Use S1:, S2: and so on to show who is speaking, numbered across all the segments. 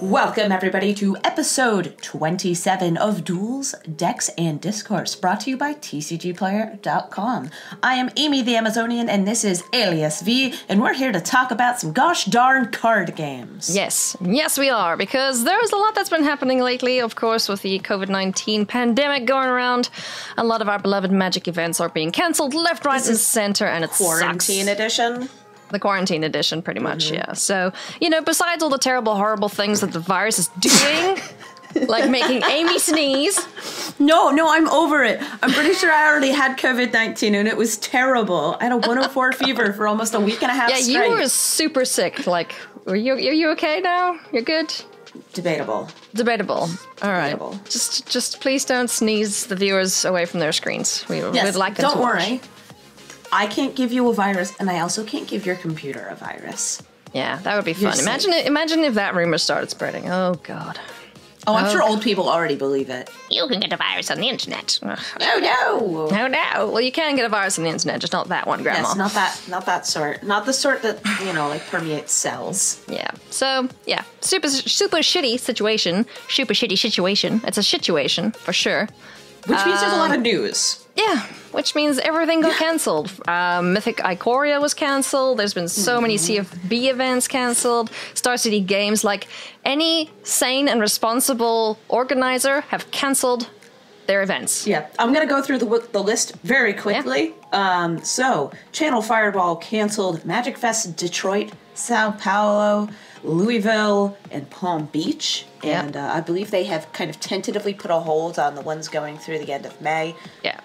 S1: Welcome, everybody, to episode 27 of Duels, Decks, and Discourse, brought to you by TCGPlayer.com. I am Amy the Amazonian, and this is Alias V, and we're here to talk about some gosh darn card games.
S2: Yes, yes, we are, because there's a lot that's been happening lately, of course, with the COVID 19 pandemic going around. A lot of our beloved magic events are being cancelled left, right, and center, and it's
S1: Quarantine
S2: sucks.
S1: edition.
S2: The quarantine edition, pretty much,
S1: Mm-hmm.
S2: yeah. So, you know, besides all the terrible, horrible things that the virus is doing, like making Amy sneeze,
S1: No, no, I'm over it. I'm pretty sure I already had COVID 19 and it was terrible. I had a 104 fever for almost a week and a half
S2: yeah,
S1: straight.
S2: you were super sick. Like, are you, are you okay now? You're good?
S1: Debatable.
S2: Debatable. All right.
S1: Debatable.
S2: Just, just please don't sneeze the viewers away from their screens. We
S1: Yes,
S2: would like them
S1: don't
S2: to watch.
S1: I can't give you a virus, and I also can't give your computer a virus.
S2: Yeah, that would be fun. Imagine, it, imagine if that rumor started spreading. Oh God.
S1: Oh, I'm sure old people already believe it.
S2: You can get a virus on the internet. Ugh.
S1: Oh no!
S2: No, no. Well, you can get a virus on the internet, just not that one, Grandma.
S1: Yes, not that, not that sort, not the sort that you know, like permeates cells.
S2: Yeah. So yeah, super, super shitty situation. Super shitty situation. It's a situation for sure.
S1: Which means there's a
S2: Um,
S1: lot of news.
S2: Yeah, which means everything got cancelled. Uh, Mythic Ikoria was cancelled. There's been so many CFB events cancelled. Star City Games, like any sane and responsible organizer, have cancelled their events.
S1: Yeah, I'm gonna go through the the list very quickly. Um, so Channel Fireball canceled Magic Fest Detroit, Sao Paulo, Louisville, and Palm Beach,
S2: Yeah.
S1: and uh, I believe they have kind of tentatively put a hold on the ones going through the end of May.
S2: Yeah.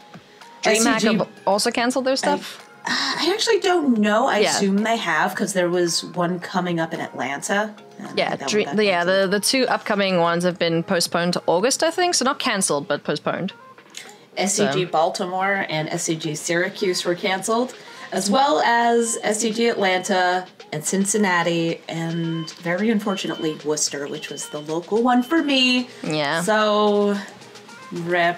S2: DreamHack
S1: SCG
S2: also cancelled their stuff.
S1: Uh, I actually don't know. I
S2: Yeah.
S1: assume they have because there was one coming up in Atlanta.
S2: yeah, Dream, yeah. The the two upcoming ones have been postponed to August, I think. So not cancelled, but postponed.
S1: SCG Baltimore and SCG Syracuse were canceled, as well as SCG Atlanta and Cincinnati, and very unfortunately Worcester, which was the local one for me.
S2: Yeah.
S1: So, rip.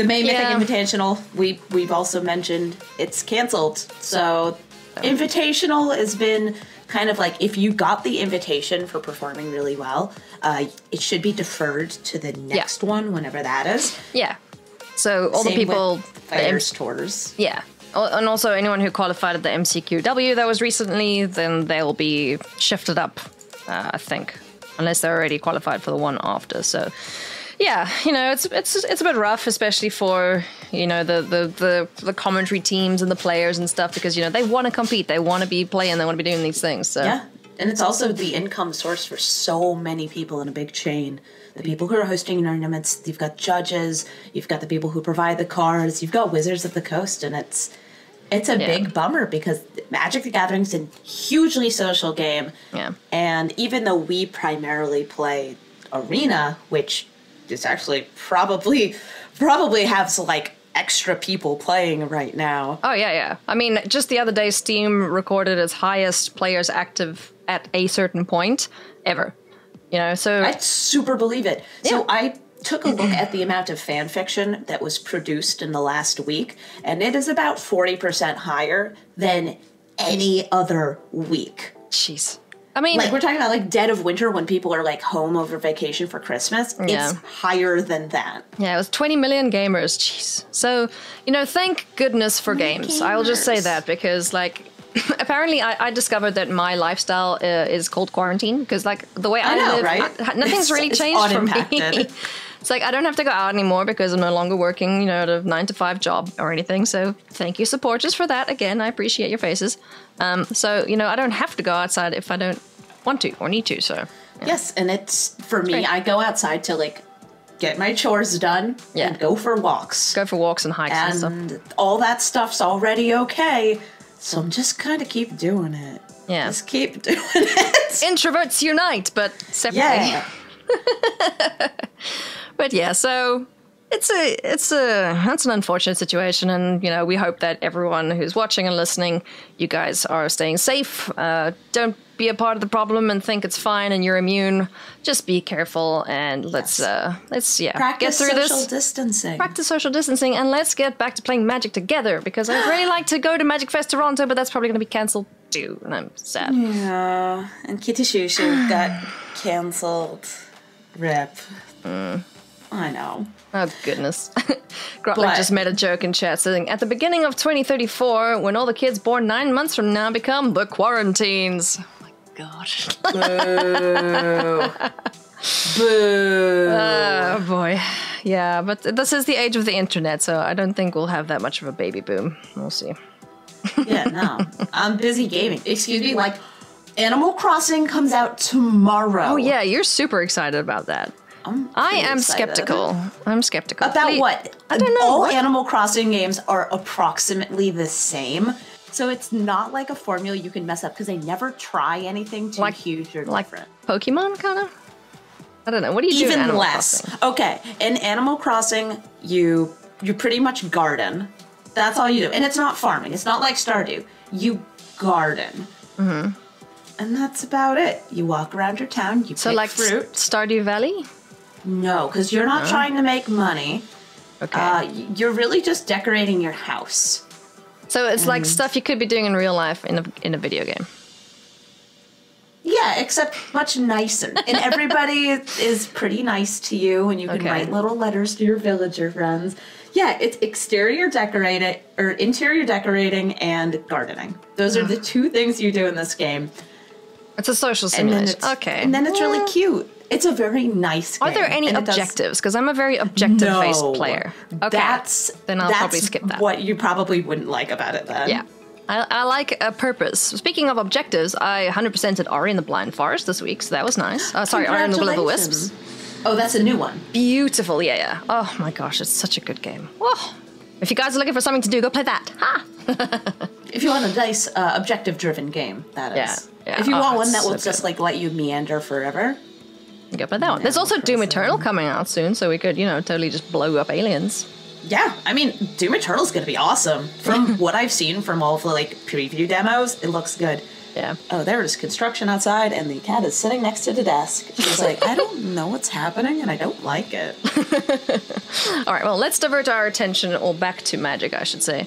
S1: The May Mythic Invitational, we we've also mentioned it's canceled. So, Invitational has been kind of like if you got the invitation for performing really well, uh, it should be deferred to the next one, whenever that is.
S2: Yeah. So all
S1: Same
S2: the people, the M-
S1: Tours.
S2: yeah, and also anyone who qualified at the MCQW that was recently, then they'll be shifted up, uh, I think, unless they're already qualified for the one after. So. Yeah, you know it's it's it's a bit rough, especially for you know the the the, the commentary teams and the players and stuff because you know they want to compete, they want to be playing, they want to be doing these things. So
S1: Yeah. And it's also the income source for so many people in a big chain. The people who are hosting tournaments, you've got judges, you've got the people who provide the cards, you've got Wizards of the Coast, and it's it's a
S2: Yeah.
S1: big bummer because Magic the Gathering's a hugely social game.
S2: Yeah.
S1: And even though we primarily play Arena, which is actually probably probably has like extra people playing right now.
S2: Oh yeah, yeah. I mean, just the other day, Steam recorded its highest players active at a certain point ever. You know, so
S1: I super believe it.
S2: Yeah.
S1: So I took a look at the amount of fan fiction that was produced in the last week, and it is about 40% higher than any other week.
S2: jeez. I mean,
S1: Like we're talking about like dead of winter when people are like home over vacation for Christmas.
S2: Yeah.
S1: It's higher than that.
S2: yeah, it was 20 million gamers. Jeez. So you know, thank goodness for games. I'll just say that because like. Apparently, I, I discovered that my lifestyle uh, is called quarantine because, like, the way I,
S1: I know,
S2: live,
S1: right?
S2: I- nothing's
S1: It's-
S2: really
S1: it's
S2: changed for me. It's like I don't have to go out anymore because I'm no longer working, you know, at a nine to five job or anything. So thank you, supporters, for that. Again, I appreciate your faces. Um, so you know, I don't have to go outside if I don't want to or need to. So
S1: Yes, and it's for me,
S2: great.
S1: I go outside to like get my chores done
S2: Yeah.
S1: and go for walks.
S2: go for walks and hikes and, stuff.
S1: and all that stuff's already okay. So I'm just kind of keep doing it.
S2: Yeah.
S1: Just keep doing it.
S2: Introverts unite, but separately.
S1: Yeah.
S2: But yeah, so it's a it's a that's an unfortunate situation and you know we hope that everyone who's watching and listening you guys are staying safe uh, don't be a part of the problem and think it's fine and you're immune just be careful and let's
S1: Yes.
S2: uh let's yeah
S1: Practice
S2: get through
S1: social
S2: this
S1: distancing.
S2: practice social distancing and let's get back to playing magic together because i'd really like to go to magic fest toronto but that's probably going to be cancelled too and i'm sad
S1: Yeah, and Kitty Shushu got canceled. Rip. I know.
S2: Oh goodness. Grotlick
S1: But-
S2: just made a joke in chat saying, at the beginning of 2034, when all the kids born nine months from now become the quarantines. Oh my god.
S1: Boo.
S2: oh boy. Yeah, but this is the age of the internet, so I don't think we'll have that much of a baby boom. We'll see.
S1: yeah, no. I'm busy gaming. Excuse me, like Animal Crossing comes out tomorrow.
S2: Oh yeah, you're super excited about that.
S1: I'm
S2: I am
S1: excited.
S2: skeptical. I'm skeptical.
S1: About
S2: Please-
S1: what?
S2: I don't know.
S1: All
S2: What-
S1: Animal Crossing games are approximately the same. So it's not like a formula you can mess up because they never try anything too
S2: Like-
S1: huge or
S2: like
S1: different.
S2: Pokemon, kind of? I don't know. What do you do in
S1: Even less.
S2: Crossing?
S1: Okay, in Animal Crossing, you you pretty much garden. That's all you do, and it's not farming. It's not like Stardew. You garden. Mm-hmm. And that's about it. You walk around your town. You
S2: So
S1: pick
S2: like
S1: fruit.
S2: Stardew Valley?
S1: No, because you're not trying to make money.
S2: Okay.
S1: Uh, you're really just decorating your house.
S2: so it's like
S1: mm.
S2: stuff you could be doing in real life in a in a video game.
S1: Yeah, except much nicer. And everybody is pretty nice to you, and you can
S2: Okay.
S1: write little letters to your villager friends. Yeah, it's exterior decorating or interior decorating and gardening. Those are the two things you do in this game.
S2: It's a social
S1: And
S2: simulation.
S1: it's,
S2: okay.
S1: And then it's really cute. It's a very nice game.
S2: Are there any
S1: and
S2: objectives? Because I'm a very objective-based
S1: No.
S2: player. Okay.
S1: That's
S2: then I'll
S1: that's
S2: probably skip that.
S1: What you probably wouldn't like about it then.
S2: Yeah. I, I like a purpose. Speaking of objectives, I 100%ed Ori in the Blind Forest this week, so that was nice. Uh, sorry, Ori in the Will of the Wisps.
S1: Oh, that's a new one.
S2: Beautiful, yeah, yeah. Oh my gosh, it's such a good game. Oh, if you guys are looking for something to do, go play that. Ha!
S1: If you want a nice uh, objective-driven game, that is.
S2: Yeah, yeah.
S1: If you
S2: Oh,
S1: want one that will
S2: so
S1: just like let you meander forever.
S2: Go play that one. There's also Doom Eternal coming out soon, so we could, you know, totally just blow up aliens.
S1: Yeah, I mean, Doom Eternal's gonna be awesome. From what I've seen from all of the like preview demos, it looks good.
S2: Yeah.
S1: Oh, there is construction outside, and the cat is sitting next to the desk. She's like, I don't know what's happening, and I don't like it.
S2: All right, well, let's divert our attention, or back to magic, I should say.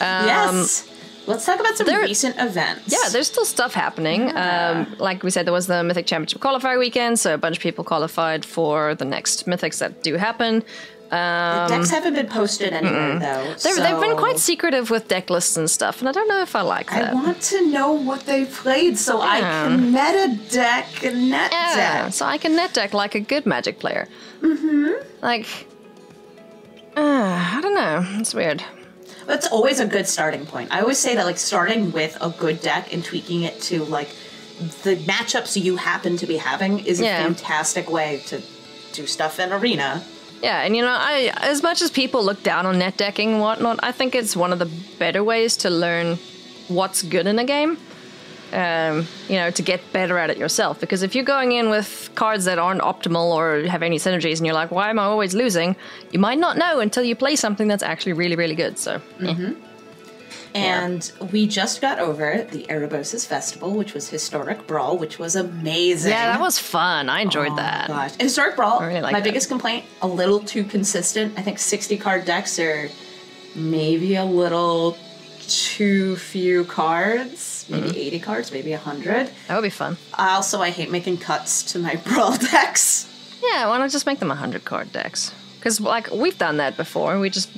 S1: Um, yes. Let's talk about some
S2: there-
S1: recent events.
S2: Yeah, there's still stuff happening. Um, like we said, there was the Mythic Championship qualifier weekend, so a bunch of people qualified for the next Mythics that do happen.
S1: the decks haven't been posted anywhere though.
S2: They're, They've been quite secretive with deck lists and stuff, and I don't know if I like that.
S1: I want to know what they played so I can meta deck and net
S2: yeah,
S1: deck.
S2: so I can net deck like a good Magic player. Mm-hmm. Like, uh, I don't know. It's weird.
S1: That's always a good starting point. I always say that like starting with a good deck and tweaking it to like the matchups you happen to be having is
S2: Yeah.
S1: a fantastic way to do stuff in arena.
S2: Yeah, and you know, I as much as people look down on net decking and whatnot, I think it's one of the better ways to learn what's good in a game. Um, you know, to get better at it yourself. Because if you're going in with cards that aren't optimal or have any synergies, and you're like, "Why am I always losing?" You might not know until you play something that's actually really, really good. So, eh.
S1: And we just got over the Erebos' festival, which was Historic Brawl, which was amazing.
S2: yeah, that was fun. I enjoyed that.
S1: Gosh. Historic Brawl,
S2: really like
S1: my
S2: that.
S1: biggest complaint, a little too consistent. I think 60 card decks are maybe a little too few cards. Maybe
S2: Mm-hmm.
S1: 80 cards, maybe 100.
S2: That would be fun.
S1: Also, I hate making cuts to my Brawl decks.
S2: Yeah, why not just make them 100 card decks? Because, like, we've done that before. We just,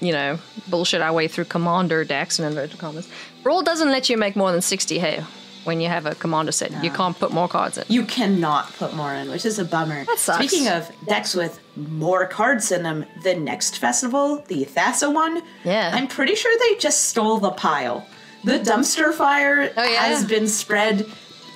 S2: you know, bullshit our way through commander decks in inverted commas. Brawl doesn't let you make more than 60 hey when you have a commander set. You can't put more cards in.
S1: You cannot put more in, which is a bummer.
S2: That sucks.
S1: Speaking of decks with more cards in them, the next festival, the Thassa one,
S2: Yeah.
S1: I'm pretty sure they just stole the pile. The dumpster fire
S2: Oh, yeah?
S1: has been spread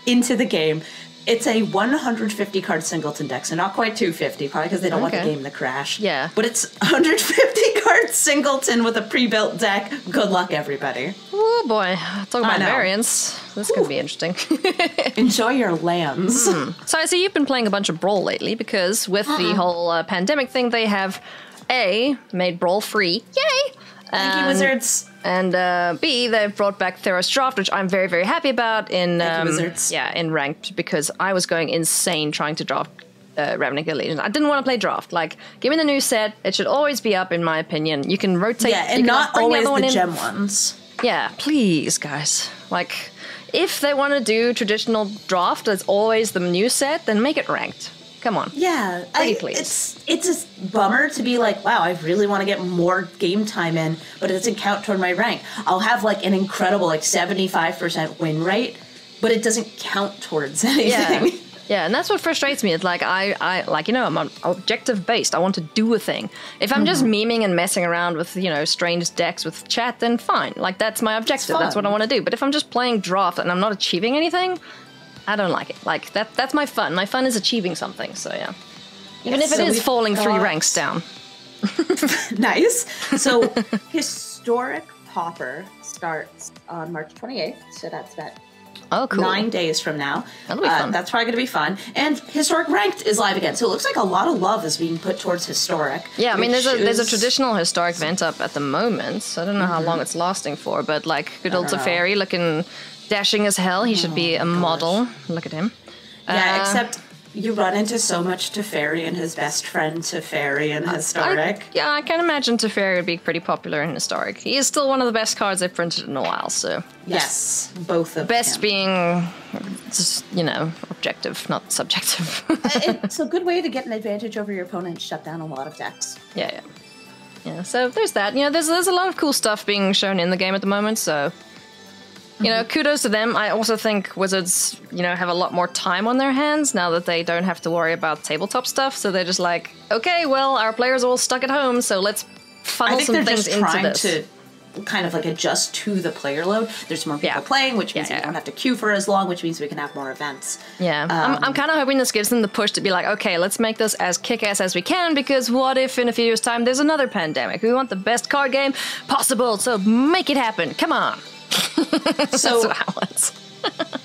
S1: into the game. It's a 150 card singleton deck, so not quite 250, probably because they don't want the game to crash.
S2: Yeah.
S1: But it's 150 card singleton with a pre built deck. Good luck, everybody.
S2: Oh boy, talk about variants. This could be interesting.
S1: Enjoy your lands.
S2: so I see you've been playing a bunch of Brawl lately because with
S1: Uh-uh.
S2: the whole uh, pandemic thing, they have A, made Brawl free. Yay!
S1: Thank you,
S2: And-
S1: Wizards.
S2: And uh, B, they've brought back Theros Draft, which I'm very, very happy about in um,
S1: Wizards.
S2: yeah in ranked because I was going insane trying to draft uh, Ravnica Legion. I didn't want to play draft. Like, give me the new set. It should always be up, in my opinion. You can rotate.
S1: Yeah, and not always
S2: one
S1: the
S2: in.
S1: gem ones.
S2: Yeah, please, guys. Like, if they want to do traditional draft, it's always the new set. Then make it ranked. Come on.
S1: Yeah,
S2: Pretty
S1: I,
S2: please.
S1: it's it's a bummer to be like, wow, I really want to get more game time in, but it doesn't count toward my rank. I'll have like an incredible like seventy five percent win rate, but it doesn't count towards anything.
S2: Yeah. Yeah, and that's what frustrates me. It's like I, I like you know, I'm objective based. I want to do a thing. If I'm just mm-hmm. memeing and messing around with you know strange decks with chat, then fine. Like that's my objective. That's what I want to do. But if I'm just playing draft and I'm not achieving anything, I don't like it. Like that. That's my fun. My fun is achieving something. So yeah. Even if it
S1: So
S2: is
S1: we've
S2: falling three ranks down.
S1: nice. So historic Pauper starts on March twenty eighth, so that's about
S2: Oh, cool.
S1: nine days from now.
S2: That'll be
S1: Uh,
S2: fun.
S1: That's probably going to be fun. And historic ranked is live again, so it looks like a lot of love is being put towards historic.
S2: Yeah, I mean, there's a there's a traditional historic vent up at the moment. So I don't know how long it's lasting for, but like good old. Teferi looking dashing as hell. He should be a model. Look at him.
S1: Yeah,
S2: Uh,
S1: except you run into so much Teferi and his best friend Teferi and historic.
S2: I, yeah, I can imagine Teferi would be pretty popular in historic. He is still one of the best cards they've printed in a while. So
S1: yes, both of them
S2: best
S1: them.
S2: being, just, you know, objective, not subjective.
S1: Uh, it's a good way to get an advantage over your opponent and shut down a lot of decks.
S2: yeah, yeah, yeah. So there's that. You know, there's there's a lot of cool stuff being shown in the game at the moment. So. You know, kudos to them. I also think Wizards, you know, have a lot more time on their hands now that they don't have to worry about tabletop stuff. So they're just like, okay, well, our players are all stuck at home, so let's
S1: I
S2: funnel
S1: think
S2: some
S1: they're
S2: things
S1: just
S2: into
S1: trying
S2: this.
S1: to kind of like adjust to the player load. There's more people
S2: Yeah.
S1: playing, which means
S2: Yeah,
S1: we don't have to queue for as long, which means we can have more events.
S2: Yeah, I'm, I'm um, kind of hoping this gives them the push to be like, okay, let's make this as kick-ass as we can because what if in a few years' time there's another pandemic? We want the best card game possible, so make it happen. Come on.
S1: So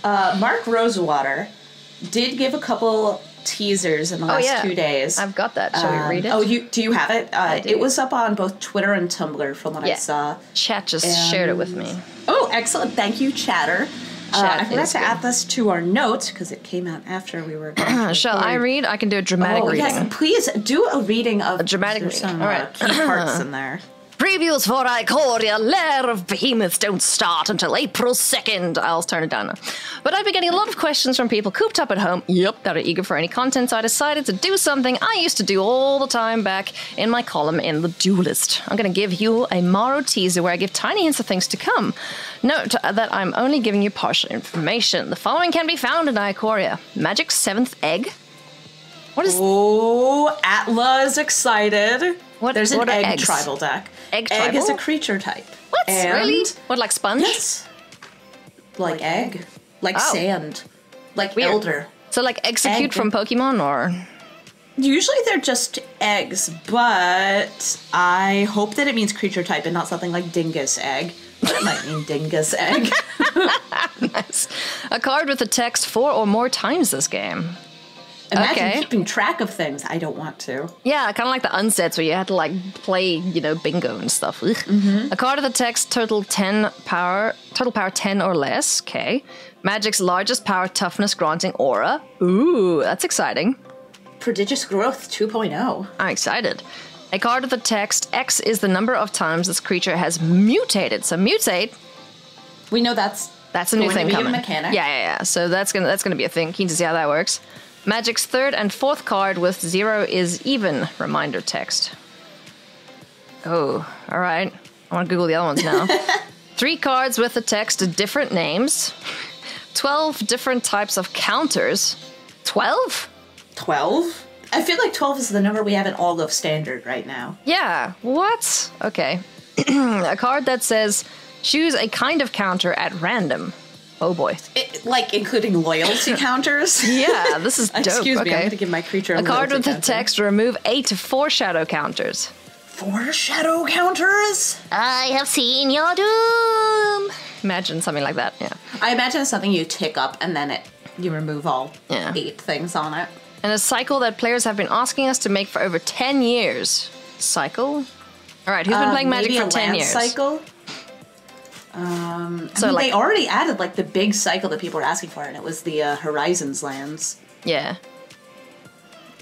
S1: uh, Mark Rosewater did give a couple teasers in the last
S2: Oh, yeah.
S1: two days.
S2: I've got that. Shall we
S1: Um,
S2: read it?
S1: Oh, you do you have it? Uh, it was up on both Twitter and Tumblr from what I saw.
S2: Chat just shared it with me.
S1: Oh, excellent! Thank you, Chatter. Uh, I forgot to
S2: good.
S1: add this to our notes because it came out after we were.
S2: Shall I read? I can do a dramatic
S1: Oh
S2: reading.
S1: yes, please do a reading of. A
S2: dramatic reading.
S1: Some,
S2: All
S1: uh, key parts in there.
S2: Previews for Ikoria, Lair of Behemoths don't start until April 2nd. I'll turn it down now. But I've been getting a lot of questions from people cooped up at home, yep, that are eager for any content, so I decided to do something I used to do all the time back in my column in The Duelist. I'm going to give you a MaRo teaser where I give tiny hints of things to come. Note that I'm only giving you partial information. The following can be found in Ikoria Magic's seventh egg. What is
S1: Oh, Atla is excited.
S2: What-
S1: There's an
S2: what are
S1: egg
S2: eggs?
S1: tribal deck.
S2: Egg
S1: Egg is a creature type.
S2: what?
S1: And
S2: really? What, like sponge?
S1: Yes. Like egg. Like
S2: Oh.
S1: sand. Like
S2: Weird.
S1: elder.
S2: So, like, execute
S1: Egg.
S2: from Pokemon, or.
S1: Usually they're just eggs, but I hope that it means creature type and not something like dingus egg. But it might mean dingus egg.
S2: Nice. A card with the text four or more times this game.
S1: Imagine
S2: Okay.
S1: keeping track of things. I don't want to.
S2: Yeah, kind of like the unsets where you had to like play, you know, bingo and stuff.
S1: Mm-hmm.
S2: A card of the text total ten power, total power ten or less. Okay. Magic's largest power toughness granting aura. Ooh, that's exciting.
S1: Prodigious growth oh. 2.0.
S2: I'm excited. A card of the text X is the number of times this creature has mutated. So mutate
S1: We know that's
S2: That's a new thing coming. Yeah, yeah, yeah. So that's gonna that's gonna be a thing. Keen to see how that works. Magic's third and fourth card with zero is even reminder text. Oh, all right. I want to Google the other ones now. Three cards with the text different names. Twelve different types of counters. Twelve?
S1: 12. I feel like 12 is the number we have in all of standard right now.
S2: Yeah. What? Okay. a card that says choose a kind of counter at random. Oh boy.
S1: It, like including loyalty counters.
S2: Yeah, this is dope.
S1: Excuse me, I'm going to give my creature a,
S2: A card
S1: loyalty
S2: with the text remove eight foreshadow counters.
S1: Four shadow counters?
S2: I have seen your doom. Imagine something like that. Yeah.
S1: I imagine something you tick up and then it you remove all
S2: Yeah.
S1: eight things on it.
S2: And a cycle that players have been asking us to make for over 10 years. cycle. All right, who's been
S1: Uh,
S2: playing Magic
S1: maybe
S2: for
S1: a
S2: ten
S1: land
S2: years?
S1: cycle. Um, I
S2: So,
S1: mean,
S2: like-
S1: they already added like the big cycle that people were asking for, and it was the uh, Horizons lands.
S2: Yeah.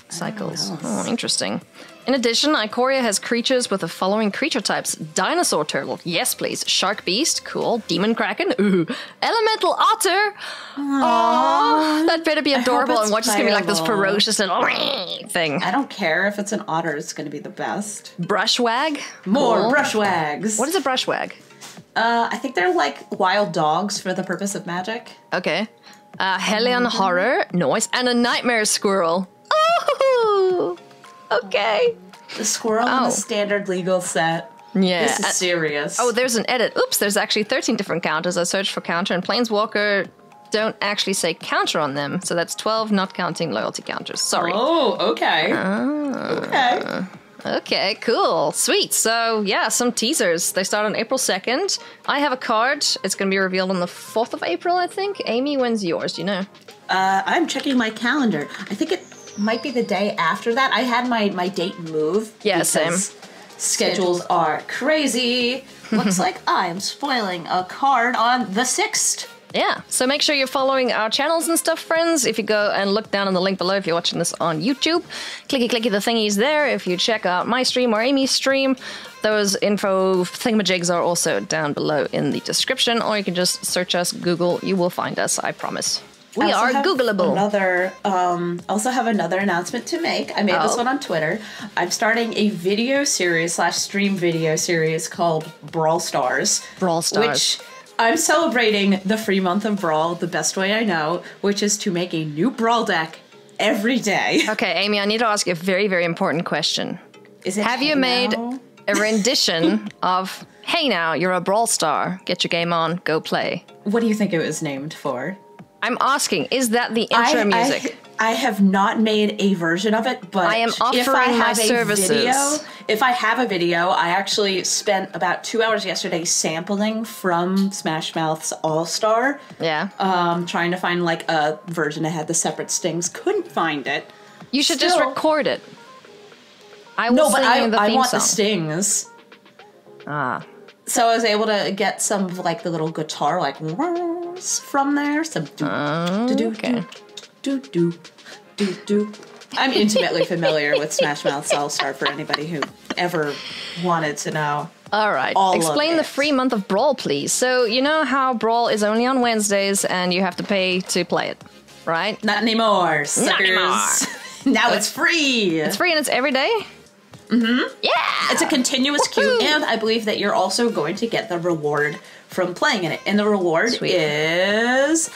S2: Cycles. Oh, interesting. In addition, Ikoria has creatures with the following creature types Dinosaur Turtle, yes please. Shark Beast, cool. Demon Kraken, ooh. Elemental Otter, oh, that better be adorable. And watch, it's gonna be like this ferocious little thing.
S1: I don't care if it's an otter; it's going to be the best.
S2: Brushwag,
S1: More
S2: cool.
S1: brushwags.
S2: What is a brushwag?
S1: Uh, I think they're like wild dogs for the purpose of magic.
S2: Okay. Uh, Hellion Horror, noise, and a Nightmare Squirrel. Oh, okay.
S1: The squirrel in
S2: Oh.
S1: the standard legal set.
S2: Yeah.
S1: This is
S2: Uh,
S1: serious.
S2: Oh, there's an edit. Oops, there's actually 13 different counters. I searched for counter, and Planeswalker don't actually say counter on them. So that's 12, not counting loyalty counters. Sorry.
S1: Oh, okay.
S2: Ah.
S1: okay.
S2: Okay, cool. Sweet. So, yeah, some teasers. They start on April 2nd. I have a card. It's going to be revealed on the 4th of April, I think. Amy, when's yours? Do you know?
S1: Uh, I'm checking my calendar. I think it might be the day after that. I had my, my date move.
S2: Yeah, same.
S1: Schedules are crazy. Looks like I am spoiling a card on the 6th.
S2: Yeah, so make sure you're following our channels and stuff, friends. If you go and look down on the link below if you're watching this on YouTube, clicky clicky the thingies there. If you check out my stream or Amy's stream, those info thingamajigs are also down below in the description, or you can just search us, Google, you will find us, I promise. We are Googleable.
S1: Another, um, also have another announcement to make. I made this
S2: Oh.
S1: one on Twitter. I'm starting a video series slash stream video series called Brawl Stars.
S2: Brawl Stars.
S1: Which I'm celebrating the free month of Brawl the best way I know, which is to make a new Brawl deck every day.
S2: Okay, Amy, I need to ask you a very, very important question.
S1: Is it
S2: Have you
S1: Hey
S2: made
S1: Now?
S2: a rendition of Hey Now, You're a Brawl Star, get your game on, go play?
S1: What do you think it was named for?
S2: I'm asking, is that the intro
S1: I,
S2: music?
S1: I, I have not made a version of it, but
S2: I am
S1: if
S2: offering
S1: I
S2: my
S1: have a
S2: services.
S1: Video, if I have a video, I actually spent about two hours yesterday sampling from Smash Mouth's All Star,
S2: yeah.
S1: um, trying to find like a version that had the separate stings. Couldn't find it.
S2: You should just record it. I will
S1: No, but I,
S2: the
S1: I want
S2: song.
S1: the stings.
S2: ah,
S1: So I was able to get some of like the little guitar like from there. Some do
S2: okay.
S1: Do do do do. I'm intimately familiar with Smash Mouth's All Star for anybody who ever wanted to know.
S2: All right.
S1: All
S2: Explain the free month of Brawl, please. So you know how Brawl is only on Wednesdays and you have to pay to play it, right?
S1: Not anymore, suckers.
S2: anymore.
S1: now it's free.
S2: It's free and it's every day. Mm-hmm. Yeah.
S1: It's a continuous queue, and I believe that you're also going to get the reward from playing in it. And the reward
S2: Sweet.
S1: is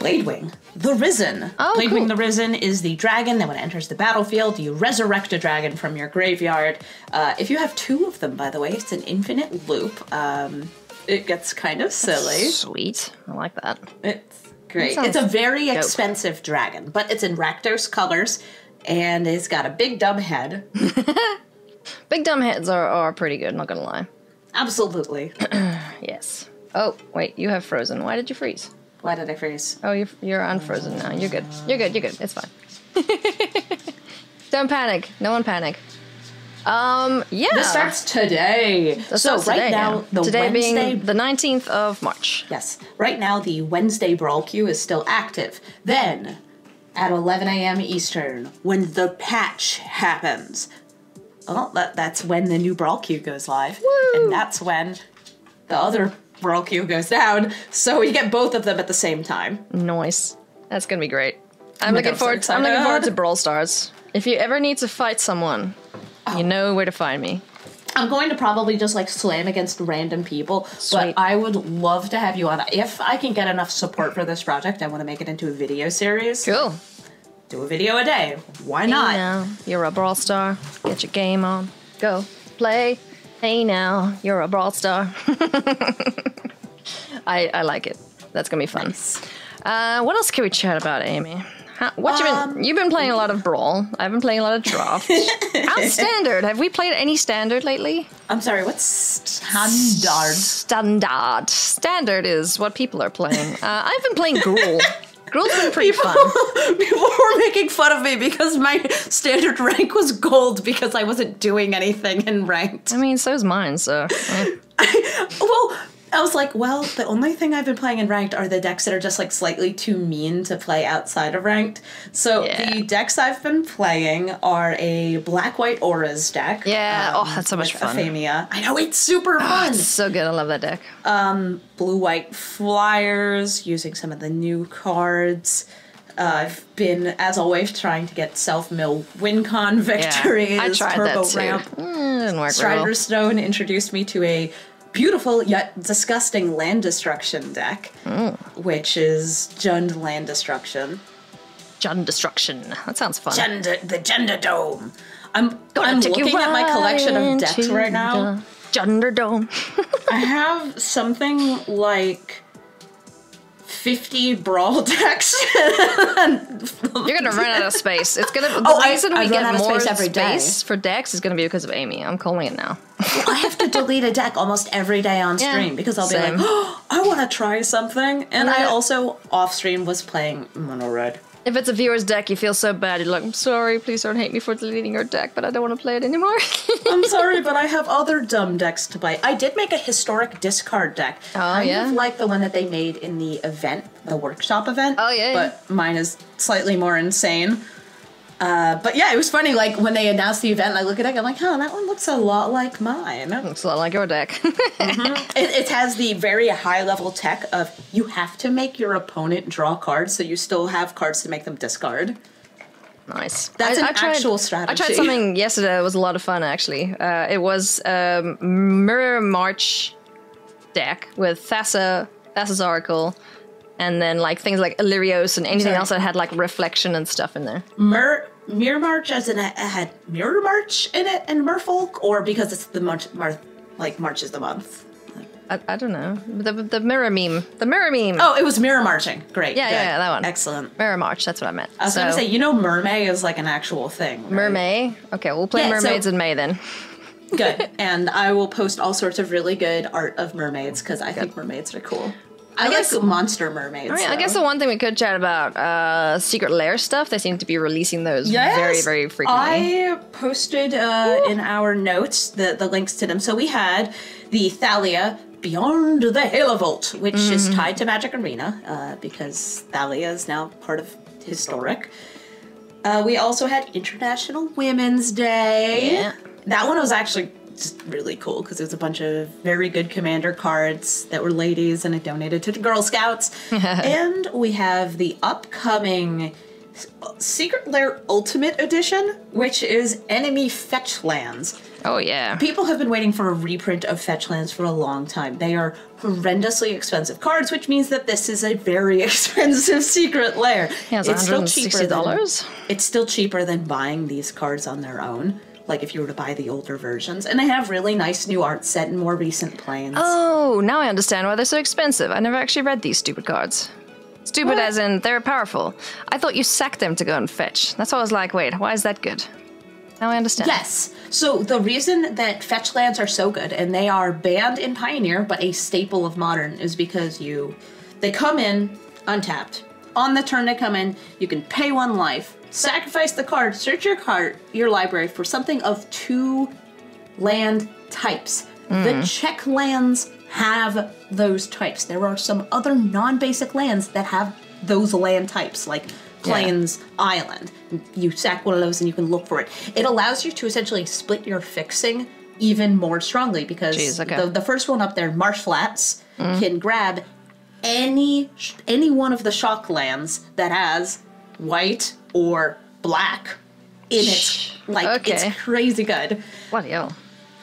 S1: Bladewing, the Risen.
S2: Oh,
S1: Bladewing
S2: cool.
S1: the Risen is the dragon that when it enters the battlefield, you resurrect a dragon from your graveyard. Uh, if you have two of them, by the way, it's an infinite loop. Um, it gets kind of silly.
S2: Sweet. I like that.
S1: It's great.
S2: That
S1: It's a very
S2: dope.
S1: expensive dragon, but it's in Rakdos colors, and it's got a big dumb head.
S2: Big dumb heads are, are pretty good, not gonna lie.
S1: Absolutely.
S2: Yes. Oh, wait, you have frozen. Why did you freeze?
S1: Why did I freeze?
S2: Oh, you're, you're unfrozen now. You're good. You're good. You're good. It's fine. Don't panic. No one panic. Um, yeah.
S1: This starts today.
S2: This
S1: so
S2: starts
S1: right
S2: today,
S1: now,
S2: today
S1: Wednesday.
S2: being the 19th of March.
S1: yes, right now the Wednesday brawl queue is still active. Then, at 11 a.m. Eastern, when the patch happens, well, that, that's when the new brawl queue goes live,
S2: Woo!
S1: and that's when the other brawl queue goes down. So we get both of them at the same time.
S2: Nice. That's gonna be great. I'm looking
S1: I'm so
S2: forward. I'm looking forward to Brawl Stars. If you ever need to fight someone,
S1: Oh.
S2: you know where to find me.
S1: I'm going to probably just like slam against random people,
S2: Sweet.
S1: but I would love to have you on. If I can get enough support for this project, I want to make it into a video series.
S2: Cool.
S1: Do a video a day. Why not?
S2: Now, you're a Brawl Star. Get your game on. Go play. Hey now, you're a Brawl Star. I I like it. That's gonna be fun. Uh, what else can we chat about, Amy? How, what you been?
S1: Um,
S2: You've been playing a lot of Brawl. I've been playing a lot of Draft. How's Standard? Have we played any Standard lately?
S1: I'm sorry. What's standard?
S2: Standard. Standard is what people are playing. Uh, I've been playing Gruul. Gruul's been pretty fun.
S1: People were making fun of me because my standard rank was gold because I wasn't doing anything in ranked.
S2: I mean, so's mine, so. eh.
S1: well, I was like, well, the only thing I've been playing in ranked are the decks that are just like slightly too mean to play outside of ranked. So
S2: Yeah.
S1: the decks I've been playing are a black white auras deck.
S2: Yeah, oh, that's so much fun.
S1: Ephemia. I know it's super fun.
S2: It's so good. I love that deck.
S1: blue white flyers using some of the new cards. Uh, I've been, as always, trying to get self mill WinCon victories.
S2: I tried
S1: Turbo
S2: that too.
S1: Ramp.
S2: Mm, didn't work
S1: Strider
S2: well.
S1: Stone introduced me to a beautiful yet disgusting land destruction deck,
S2: Mm.
S1: which is Jund Land Destruction.
S2: Jund Destruction. That sounds fun.
S1: Gender, the Gender Dome. I'm
S2: Gonna
S1: I'm looking at my collection of decks right now.
S2: Gender Dome.
S1: I have something like 50 brawl decks.
S2: You're gonna run out of space. It's gonna. The
S1: Oh, I-
S2: reason
S1: I
S2: we
S1: run
S2: get more
S1: space every day.
S2: space for decks is gonna be because of Amy. I'm calling it now.
S1: I have to delete a deck almost every day on
S2: Yeah,
S1: stream because I'll be like, oh, I want to try something. And I also off stream was playing Mono Red.
S2: If it's a viewer's deck, you feel so bad. You're like, I'm sorry, please don't hate me for deleting your deck, but I don't want to play it anymore.
S1: I'm sorry, but I have other dumb decks to play. I did make a historic discard deck.
S2: Oh,
S1: kind
S2: yeah?
S1: of like the one that they made in the event, the workshop event.
S2: Oh, yeah, yeah.
S1: But mine is slightly more insane. Uh, but yeah, it was funny. Like when they announced the event, I look at it, I'm like, "Huh, that one looks a lot like mine.
S2: Looks a lot like your deck.
S1: It, it has the very high level tech of you have to make your opponent draw cards, so you still have cards to make them discard.
S2: nice.
S1: That's an
S2: tried,
S1: actual strategy.
S2: I tried something yesterday. It was a lot of fun, actually. Uh, it was um, Mirror March deck with Thassa, Thassa's Oracle, and then like things like Alirios and anything
S1: sorry.
S2: else that had like reflection and stuff in there.
S1: Mirror March as in it had Mirror March in it and Merfolk, or because it's the month, mar- like March is the month.
S2: I, I don't know. The, the mirror meme. The mirror meme.
S1: Oh, it was Mirror Marching. Great.
S2: Yeah,
S1: good.
S2: yeah, that one.
S1: Excellent.
S2: Mirror March. That's what I meant.
S1: I was gonna say, you know, Mermaid is like an actual thing. right?
S2: Mermaid. Okay, we'll play
S1: Yeah, so-
S2: mermaids in May then.
S1: Good. and I will post all sorts of really good art of mermaids because I think mermaids are cool. I,
S2: guess-
S1: like monster mermaids.
S2: I mean, I guess the one thing we could chat about, uh, Secret Lair stuff. They seem to be releasing those
S1: Yes,
S2: very, very frequently.
S1: I posted uh, in our notes the, the links to them. So we had the Thalia Beyond the Helvault, which is
S2: Mm-hmm.
S1: tied to Magic Arena uh, because Thalia is now part of Historic. Uh, we also had International Women's Day.
S2: Yeah.
S1: That one was actually just really cool because it was a bunch of very good commander cards that were ladies and it donated to the Girl Scouts. and we have the upcoming Secret Lair Ultimate Edition, which is enemy fetch lands.
S2: Oh yeah.
S1: People have been waiting for a reprint of fetch lands for a long time. They are horrendously expensive cards, which means that this is a very expensive Secret Lair.
S2: Yeah, it's $160.
S1: It's still cheaper than buying these cards on their own. Like if you were to buy the older versions, and they have really nice new art set in more recent planes.
S2: Oh, now I understand why they're so expensive. I never actually read these stupid cards. Stupid
S1: What?
S2: as in they're powerful. I thought you sacked them to go and fetch. That's why I was like, wait, why is that good? Now I understand.
S1: Yes. So the reason that fetch lands are so good, and they are banned in Pioneer, but a staple of Modern, is because you they come in untapped. On the turn they come in, you can pay one life, sacrifice the card, search your card, your library for something of two land types. The hmm. check lands have those types. There are some other non-basic lands that have those land types, like Plains Island. You sack one of those and you can look for it. It allows you to essentially split your fixing even more strongly because
S2: Jeez, okay.
S1: the, the first one up there, Marsh Flats, mm. can grab any any one of the shock lands that has white or black in it. Like
S2: Okay.
S1: it's crazy good.
S2: Hell.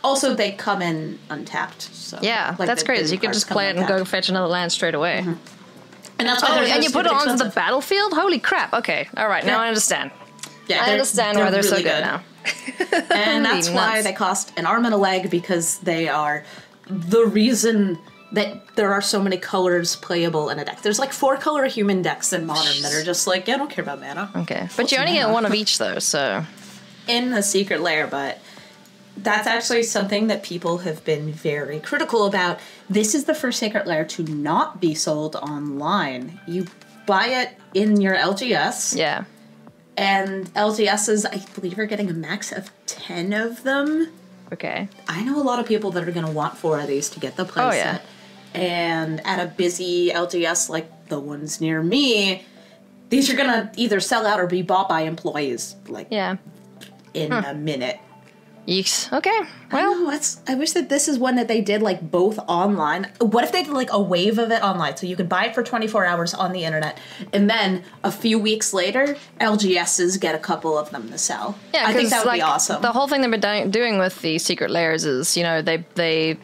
S1: Also, they come in untapped. So
S2: Yeah,
S1: like,
S2: that's
S1: the-
S2: crazy.
S1: the
S2: You can just play it and go fetch another land straight away. Mm-hmm.
S1: And that's why
S2: Oh,
S1: they're
S2: and
S1: so
S2: you put it onto the battlefield? Holy crap. Okay. All right. Now
S1: Yeah.
S2: I understand.
S1: Yeah,
S2: I
S1: they're-
S2: understand why they're so
S1: really
S2: good now.
S1: and that's why they cost an arm and a leg because they are the reason that there are so many colors playable in a deck. There's like four color human decks in modern that are just like, yeah, I don't care about mana.
S2: Okay. But you only get one of each, though, so.
S1: in the secret lair, but that's actually something that people have been very critical about. This is the first secret lair to not be sold online. You buy it in your LGS,
S2: Yeah.
S1: and LGSs, I believe, are getting a max of 10 of them.
S2: Okay.
S1: I know a lot of people that are going to want four of these to get the playset.
S2: Oh, yeah.
S1: And at a busy LGS like the ones near me, these are to either sell out or be bought by employees like
S2: Yeah.
S1: in a minute.
S2: Yeeks. Okay.
S1: Well, it's, I wish that this is one that they did like both online. What if they did like a wave of it online? So you could buy it for 24 hours on the internet, and then a few weeks later, LGSs get a couple of them to sell.
S2: yeah,
S1: I think that would
S2: like,
S1: be awesome.
S2: The whole thing they've been do- doing with the secret lairs is, you know, they they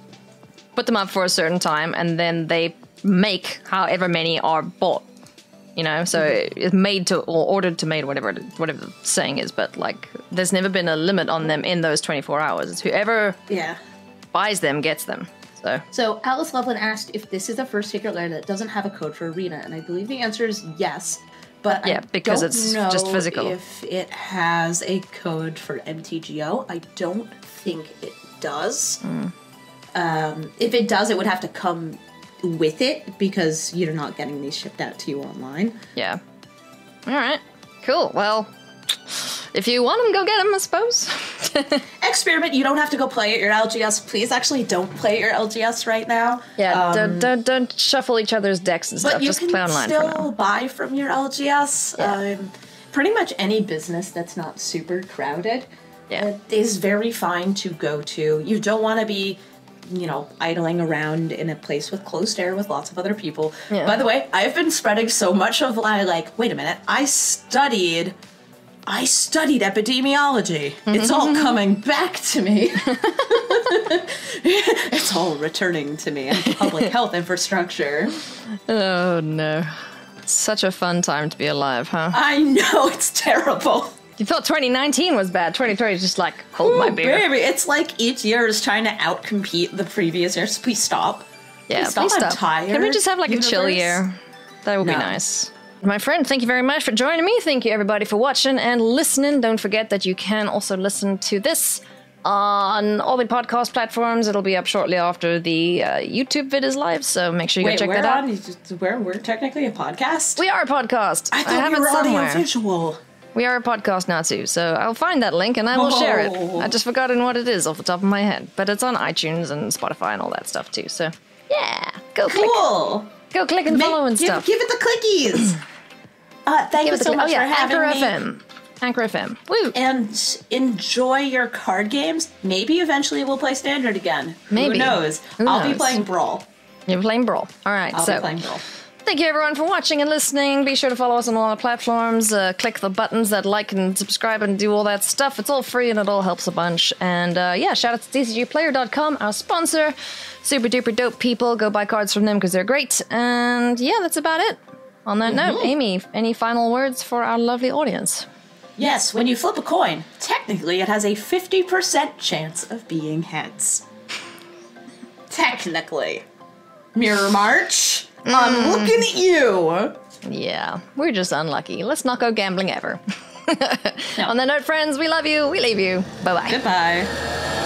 S2: put them up for a certain time and then they make however many are bought. You know, so
S1: Mm-hmm.
S2: it's made to or ordered to made whatever it- whatever the saying is, but like there's never been a limit on them in those 24 hours. It's whoever
S1: yeah.
S2: buys them gets them. So
S1: So Alice Loveland asked if this is the first secret lair that doesn't have a code for Arena, and I believe the answer is yes. But
S2: Yeah,
S1: I
S2: because
S1: don't
S2: it's
S1: know
S2: just physical.
S1: If it has a code for MTGO, I don't think it does.
S2: Hmm.
S1: Um, if it does, it would have to come with it because you're not getting these shipped out to you online.
S2: yeah. All right. Cool. Well, if you want them, go get them. I suppose.
S1: Experiment. You don't have to go play at your LGS. Please, actually, don't play at your LGS right now.
S2: Yeah,
S1: Um,
S2: don't, don't don't shuffle each other's decks and
S1: But
S2: stuff.
S1: you
S2: Just
S1: can
S2: play online
S1: still
S2: for now.
S1: buy from your LGS.
S2: Yeah.
S1: Um, pretty much any business that's not super crowded
S2: Yeah.
S1: uh, is very fine to go to. You don't want to be, you know, idling around in a place with closed air with lots of other people.
S2: Yeah.
S1: By the way, I've been spreading so much of my like, wait a minute, I studied. I studied epidemiology. Mm-hmm. It's all coming back to me. it's all returning to me. And public health infrastructure.
S2: Oh no. Such a fun time to be alive, huh?
S1: I know it's terrible.
S2: You thought 2019 was bad. 2020 is just like, hold my
S1: Oh,
S2: beer.
S1: baby, it's like each year is trying to outcompete the previous years. Please stop.
S2: Yeah,
S1: stop.
S2: please
S1: I'm
S2: stop.
S1: tired,
S2: Can we just have like a chill year? That would be nice. My friend, thank you very much for joining me. Thank you everybody for watching and listening. Don't forget that you can also listen to this on all the podcast platforms. It'll be up shortly after the uh, YouTube vid is live, so make sure you
S1: Wait,
S2: go check that out.
S1: on. We're we're technically a podcast.
S2: We are a podcast.
S1: I thought
S2: have
S1: we were audio visual.
S2: We are a podcast now too, so I'll find that link and I will share it.
S1: Oh.
S2: I just forgotten what it is off the top of my head, but it's on iTunes and Spotify and all that stuff too. So yeah, go click,
S1: Cool.
S2: go click and
S1: Make-
S2: follow and
S1: give,
S2: stuff.
S1: give it the clickies. uh, thank
S2: Give
S1: you so
S2: click-
S1: much
S2: oh yeah,
S1: for having
S2: Anchor
S1: me.
S2: FM, Anchor FM. Woo!
S1: And enjoy your card games. Maybe eventually we'll play standard again.
S2: Maybe.
S1: Who knows?
S2: Who
S1: I'll be playing Brawl.
S2: You're playing Brawl. All right,
S1: I'll
S2: so
S1: be playing Brawl.
S2: Thank you everyone for watching and listening. Be sure to follow us on all our platforms. Uh, click the buttons that like and subscribe and do all that stuff. It's all free and it all helps a bunch. And uh, yeah, shout out to TCGplayer.com, our sponsor. Super duper dope people. Go buy cards from them because they're great. And yeah, that's about it. On that note, Amy, any final words for our lovely audience?
S1: Yes, when you flip a coin, technically it has a 50% chance of being heads. technically. Mirror March, I'm mm. looking at you.
S2: Yeah, we're just unlucky. Let's not go gambling ever. On that note, friends, we love you. We leave you. Bye bye.
S1: Goodbye.